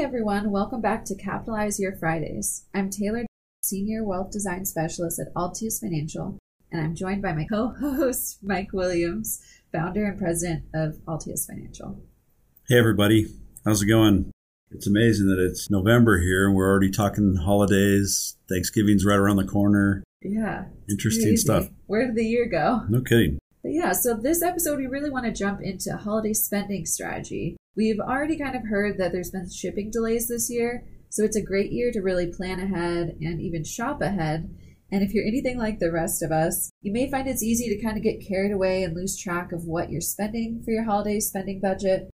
everyone. Welcome back to Capitalize Your Fridays. I'm Taylor, Senior Wealth Design Specialist at Altius Financial, and I'm joined by my co host, Mike Williams, founder and president of Altius Financial. Hey, everybody. How's it going? It's amazing that it's November here and we're already talking holidays. Thanksgiving's right around the corner. Yeah. Interesting crazy. stuff. Where did the year go? No kidding. But yeah, so this episode, we really want to jump into holiday spending strategy. We've already kind of heard that there's been shipping delays this year, so it's a great year to really plan ahead and even shop ahead. And if you're anything like the rest of us, you may find it's easy to kind of get carried away and lose track of what you're spending for your holiday spending budget.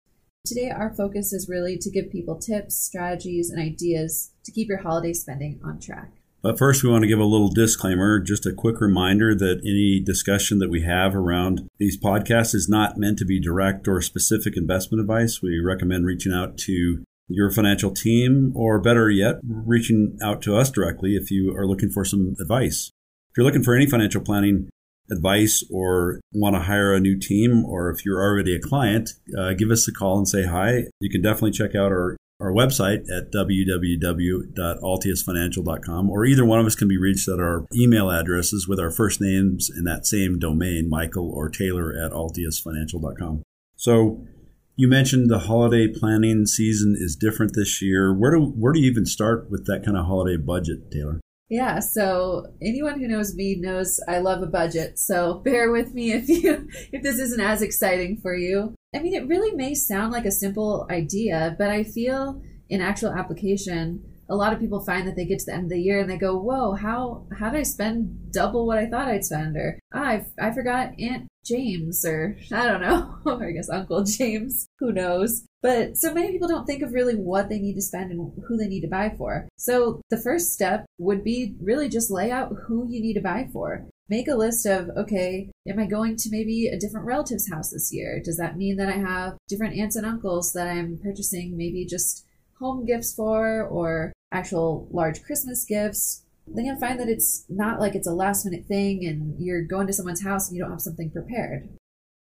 Today, our focus is really to give people tips, strategies, and ideas to keep your holiday spending on track. But first, we want to give a little disclaimer, just a quick reminder that any discussion that we have around these podcasts is not meant to be direct or specific investment advice. We recommend reaching out to your financial team, or better yet, reaching out to us directly if you are looking for some advice. If you're looking for any financial planning advice or want to hire a new team, or if you're already a client, uh, give us a call and say hi. You can definitely check out our our website at www.altiusfinancial.com, or either one of us can be reached at our email addresses with our first names in that same domain, Michael or Taylor at altiusfinancial.com. So you mentioned the holiday planning season is different this year. Where do where do you even start with that kind of holiday budget, Taylor? Yeah, so anyone who knows me knows I love a budget. So bear with me if you if this isn't as exciting for you. I mean, it really may sound like a simple idea, but I feel in actual application, a lot of people find that they get to the end of the year and they go, "Whoa, how how did I spend double what I thought I'd spend?" Or ah, I I forgot Aunt James, or I don't know, or I guess Uncle James. Who knows? But so many people don't think of really what they need to spend and who they need to buy for. So the first step would be really just lay out who you need to buy for make a list of okay am i going to maybe a different relative's house this year? Does that mean that i have different aunts and uncles that i'm purchasing maybe just home gifts for or actual large christmas gifts? Then you'll find that it's not like it's a last minute thing and you're going to someone's house and you don't have something prepared.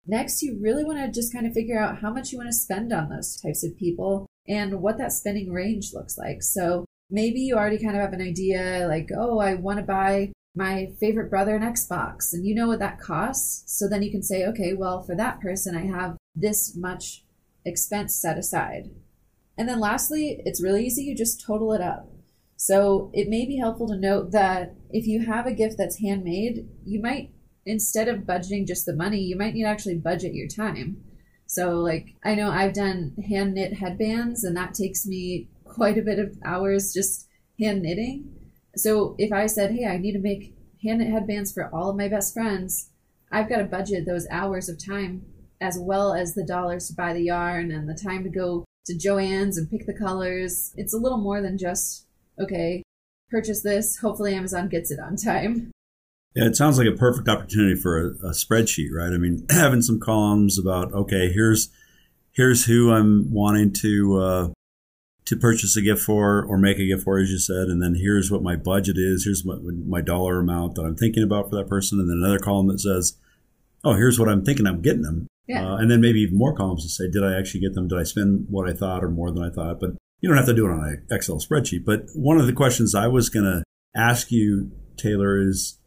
Next you really want to just kind of figure out how much you want to spend on those types of people and what that spending range looks like. So maybe you already kind of have an idea like oh i want to buy my favorite brother an Xbox and you know what that costs. So then you can say, okay, well, for that person, I have this much expense set aside. And then lastly, it's really easy. You just total it up. So it may be helpful to note that if you have a gift that's handmade, you might, instead of budgeting just the money, you might need to actually budget your time. So, like, I know I've done hand knit headbands, and that takes me quite a bit of hours just hand knitting. So if I said, hey, I need to make hand headbands for all of my best friends, I've got to budget those hours of time as well as the dollars to buy the yarn and the time to go to Joann's and pick the colors. It's a little more than just, okay, purchase this. Hopefully Amazon gets it on time. Yeah, it sounds like a perfect opportunity for a, a spreadsheet, right? I mean, having some columns about, okay, here's here's who I'm wanting to uh, to purchase a gift for or make a gift for, as you said. And then here's what my budget is. Here's what my dollar amount that I'm thinking about for that person. And then another column that says, oh, here's what I'm thinking I'm getting them. Yeah. Uh, and then maybe even more columns to say, did I actually get them? Did I spend what I thought or more than I thought? But you don't have to do it on an Excel spreadsheet. But one of the questions I was going to ask you, Taylor, is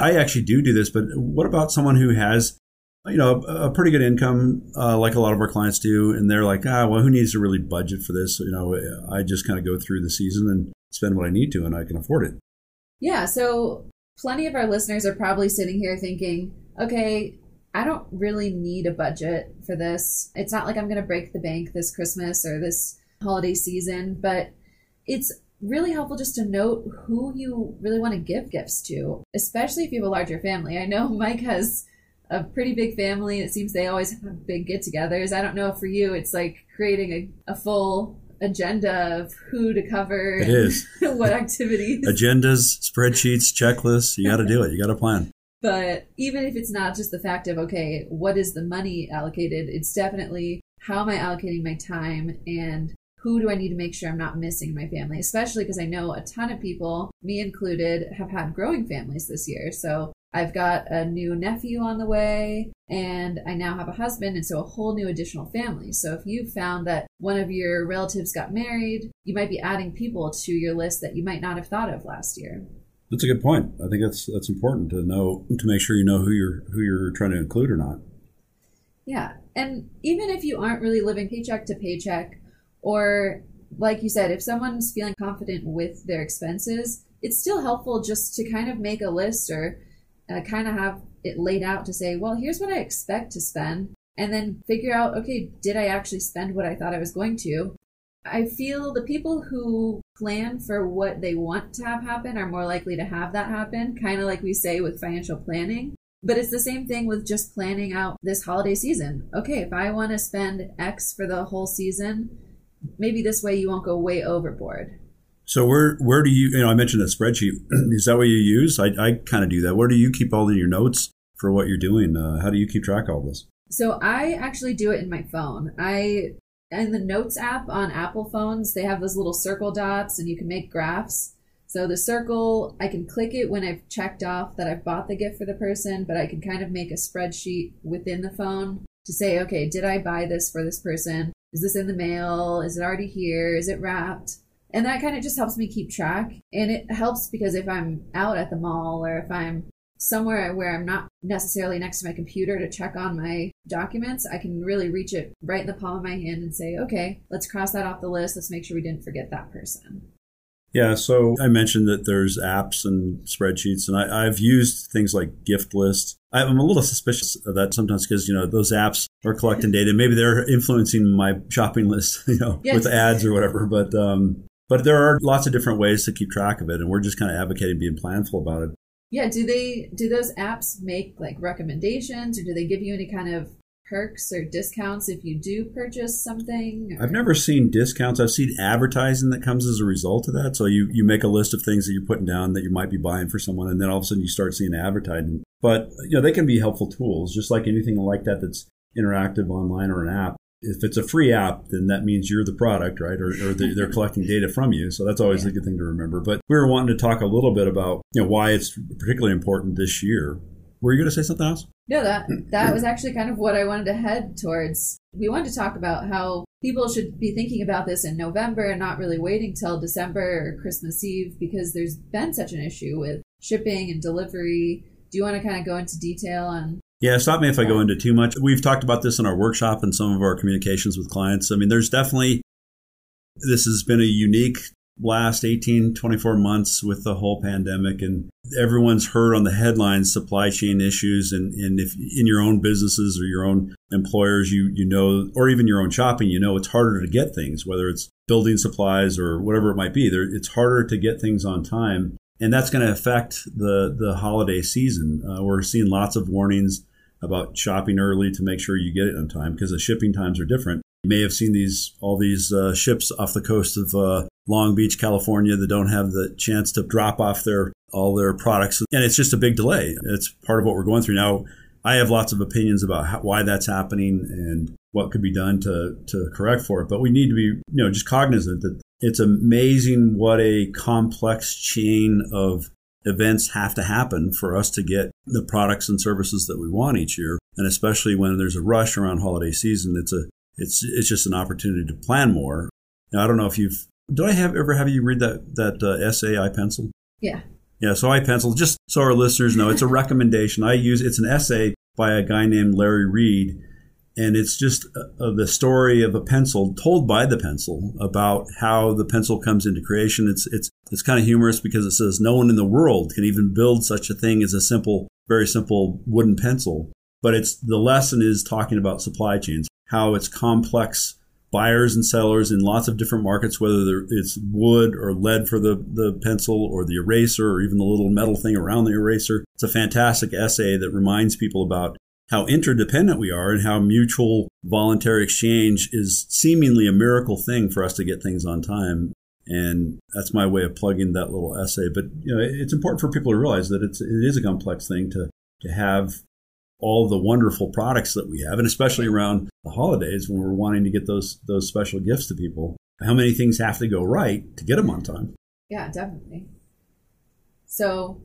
I actually do do this, but what about someone who has you know, a, pretty good income, uh, like a lot of our clients do, and they're like, ah, well, who needs to really budget for this? You know, I just kind of go through the season and spend what I need to, and I can afford it. Yeah. So plenty of our listeners are probably sitting here thinking, okay, I don't really need a budget for this. It's not like I'm going to break the bank this Christmas or this holiday season, but it's really helpful just to note who you really want to give gifts to, especially if you have a larger family. I know Mike has a pretty big family. It seems they always have big get togethers. I don't know if for you it's like creating a, a full agenda of who to cover. It is. what activities. Agendas, spreadsheets, checklists. You got to do it. You got to plan. But even if it's not just the fact of, okay, what is the money allocated? It's definitely how am I allocating my time and who do I need to make sure I'm not missing my family? Especially because I know a ton of people, me included, have had growing families this year. So I've got a new nephew on the way, and I now have a husband, and so a whole new additional family. So if you found that one of your relatives got married, you might be adding people to your list that you might not have thought of last year. That's a good point. I think that's that's important to know to make sure you know who you're who you're trying to include or not. Yeah. And even if you aren't really living paycheck to paycheck, or like you said, if someone's feeling confident with their expenses, it's still helpful just to kind of make a list or uh, kind of have it laid out to say, well, here's what I expect to spend. And then figure out, okay, did I actually spend what I thought I was going to? I feel the people who plan for what they want to have happen are more likely to have that happen, kind of like we say with financial planning. But it's the same thing with just planning out this holiday season. Okay, if I want to spend X for the whole season, maybe this way you won't go way overboard. So where where do you you know I mentioned a spreadsheet is that what you use? I, I kind of do that. Where do you keep all of your notes for what you're doing? Uh, how do you keep track of all this? So I actually do it in my phone. I in the Notes app on Apple phones, they have those little circle dots and you can make graphs. So the circle, I can click it when I've checked off that I've bought the gift for the person, but I can kind of make a spreadsheet within the phone to say, okay, did I buy this for this person? Is this in the mail? Is it already here? Is it wrapped? And that kind of just helps me keep track. And it helps because if I'm out at the mall or if I'm somewhere where I'm not necessarily next to my computer to check on my documents, I can really reach it right in the palm of my hand and say, okay, let's cross that off the list. Let's make sure we didn't forget that person. Yeah, so I mentioned that there's apps and spreadsheets, and I, have used things like Gift List. I'm a little suspicious of that sometimes because you know those apps are collecting data. Maybe they're influencing my shopping list, you know, yes. with ads or whatever. But um, but there are lots of different ways to keep track of it, and we're just kind of advocating being planful about it. Yeah, do they do those apps make like recommendations or do they give you any kind of perks or discounts if you do purchase something? Or? I've never seen discounts. I've seen advertising that comes as a result of that. So you, you make a list of things that you're putting down that you might be buying for someone, and then all of a sudden you start seeing advertising. But you know they can be helpful tools, just like anything like that that's interactive online or an app if it's a free app, then that means you're the product, right? Or, or they're collecting data from you. So that's always yeah. a good thing to remember. But we were wanting to talk a little bit about you know why it's particularly important this year. Were you going to say something else? No, that that was actually kind of what I wanted to head towards. We wanted to talk about how people should be thinking about this in November and not really waiting till December or Christmas Eve because there's been such an issue with shipping and delivery. Do you want to kind of go into detail on yeah, stop me if I go into too much. We've talked about this in our workshop and some of our communications with clients. I mean, there's definitely, this has been a unique last 18, 24 months with the whole pandemic and everyone's heard on the headlines supply chain issues and, and if in your own businesses or your own employers you you know or even your own shopping you know it's harder to get things whether it's building supplies or whatever it might be there it's harder to get things on time and that's going to affect the the holiday season uh, we're seeing lots of warnings about shopping early to make sure you get it on time because the shipping times are different. You may have seen these all these uh, ships off the coast of uh, Long Beach, California, that don't have the chance to drop off their all their products, and it's just a big delay. It's part of what we're going through now. I have lots of opinions about how, why that's happening and what could be done to to correct for it, but we need to be you know just cognizant that it's amazing what a complex chain of events have to happen for us to get the products and services that we want each year. And especially when there's a rush around holiday season, it's a it's it's just an opportunity to plan more. Now I don't know if you've do I have ever have you read that that uh, essay I pencil? Yeah. Yeah, so I pencil just so our listeners know it's a recommendation. I use it's an essay by a guy named Larry Reed and it's just uh, the story of a pencil told by the pencil about how the pencil comes into creation. It's it's it's kind of humorous because it says no one in the world can even build such a thing as a simple, very simple wooden pencil. But it's the lesson is talking about supply chains, how it's complex buyers and sellers in lots of different markets, whether it's wood or lead for the, the pencil or the eraser or even the little metal thing around the eraser. It's a fantastic essay that reminds people about how interdependent we are and how mutual voluntary exchange is seemingly a miracle thing for us to get things on time. And that's my way of plugging that little essay. But you know, it's important for people to realize that it's, it is a complex thing to, to have all the wonderful products that we have, and especially around the holidays when we're wanting to get those those special gifts to people. How many things have to go right to get them on time? Yeah, definitely. So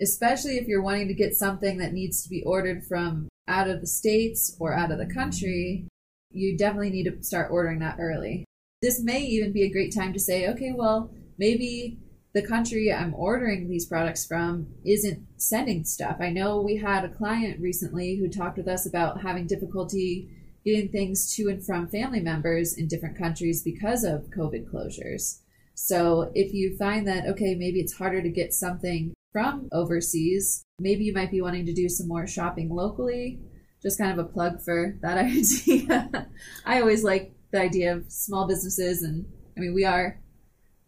especially if you're wanting to get something that needs to be ordered from out of the states or out of the country, you definitely need to start ordering that early. This may even be a great time to say, okay, well, maybe the country I'm ordering these products from isn't sending stuff. I know we had a client recently who talked with us about having difficulty getting things to and from family members in different countries because of COVID closures. So if you find that, okay, maybe it's harder to get something from overseas, maybe you might be wanting to do some more shopping locally. Just kind of a plug for that idea. I always like the idea of small businesses, and I mean, we are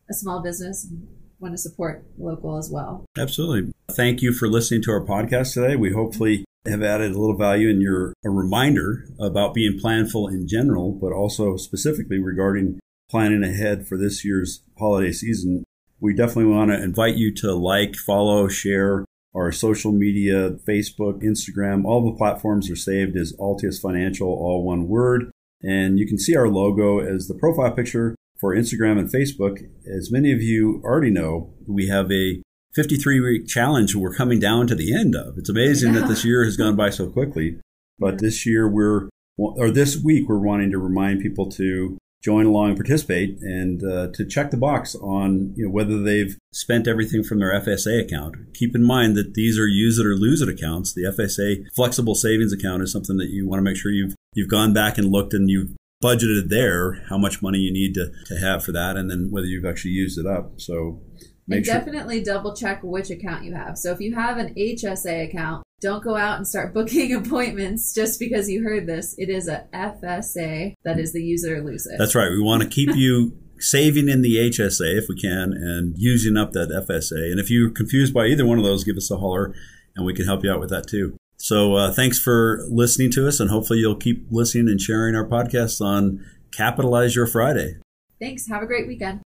a small business and want to support local as well. Absolutely. Thank you for listening to our podcast today. We hopefully have added a little value in your a reminder about being planful in general, but also specifically regarding planning ahead for this year's holiday season. We definitely want to invite you to like, follow, share our social media, Facebook, Instagram. All the platforms are saved as Altius Financial, all one word. And you can see our logo as the profile picture for Instagram and Facebook. As many of you already know, we have a 53 week challenge we're coming down to the end of. It's amazing yeah. that this year has gone by so quickly. But this year we're, or this week, we're wanting to remind people to join along and participate and uh, to check the box on you know, whether they've spent everything from their FSA account. Keep in mind that these are use it or lose it accounts. The FSA flexible savings account is something that you want to make sure you've you've gone back and looked and you've budgeted there how much money you need to, to have for that and then whether you've actually used it up. So Make and sure. definitely double check which account you have. So if you have an HSA account, don't go out and start booking appointments just because you heard this. It is a FSA that is the use it or lose it. That's right. We want to keep you saving in the HSA if we can and using up that FSA. And if you're confused by either one of those, give us a holler and we can help you out with that too. So uh, thanks for listening to us, and hopefully you'll keep listening and sharing our podcasts on Capitalize Your Friday. Thanks. Have a great weekend.